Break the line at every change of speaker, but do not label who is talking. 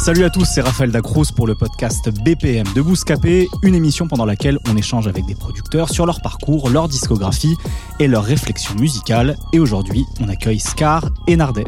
Salut à tous, c'est Raphaël Dacruz pour le podcast BPM de Bouscapé, une émission pendant laquelle on échange avec des producteurs sur leur parcours, leur discographie et leurs réflexions musicales. Et aujourd'hui, on accueille Scar et Nardet.